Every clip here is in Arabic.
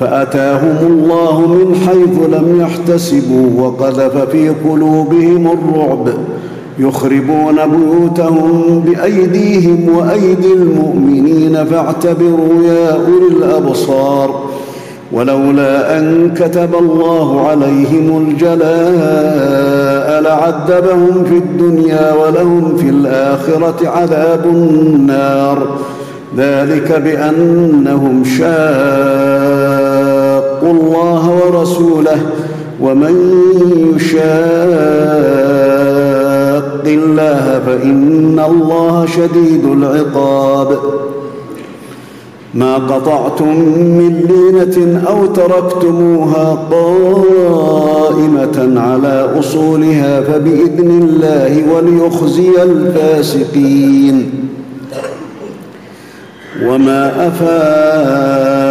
فأتاهم الله من حيث لم يحتسبوا وقذف في قلوبهم الرعب يخربون بيوتهم بأيديهم وأيدي المؤمنين فاعتبروا يا أولي الأبصار. ولولا أن كتب الله عليهم الجلاء لعذبهم في الدنيا ولهم في الآخرة عذاب النار. ذلك بأنهم شاءوا اتقوا الله ورسوله ومن يشاق الله فإن الله شديد العقاب. ما قطعتم من لينة أو تركتموها قائمة على أصولها فبإذن الله وليخزي الفاسقين. وما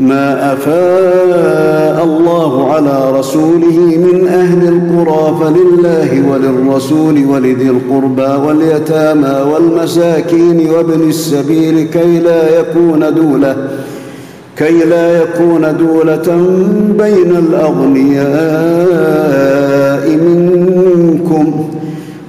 ما أفاء الله على رسوله من أهل القرى فلله وللرسول ولذي القربى واليتامى والمساكين وابن السبيل كي لا يكون دولة كي لا يكون دولة بين الأغنياء منكم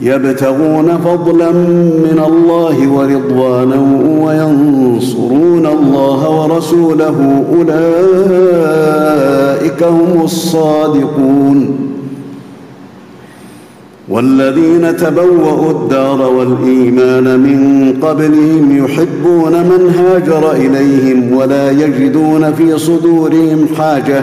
يبتغون فضلا من الله ورضوانا وينصرون الله ورسوله أولئك هم الصادقون. والذين تبوأوا الدار والإيمان من قبلهم يحبون من هاجر إليهم ولا يجدون في صدورهم حاجة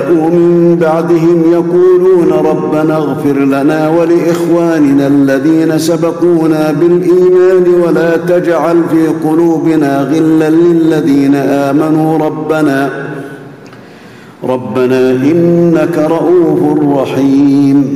بعدهم يقولون ربنا اغفر لنا ولإخواننا الذين سبقونا بالإيمان ولا تجعل في قلوبنا غلا للذين آمنوا ربنا ربنا إنك رؤوف رحيم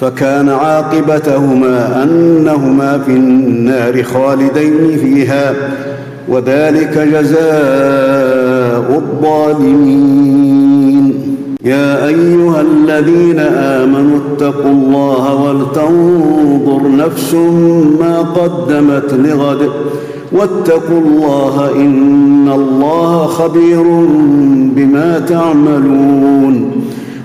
فكان عاقبتهما أنهما في النار خالدين فيها وذلك جزاء الظالمين. يا أيها الذين آمنوا اتقوا الله ولتنظر نفس ما قدمت لغد واتقوا الله إن الله خبير بما تعملون.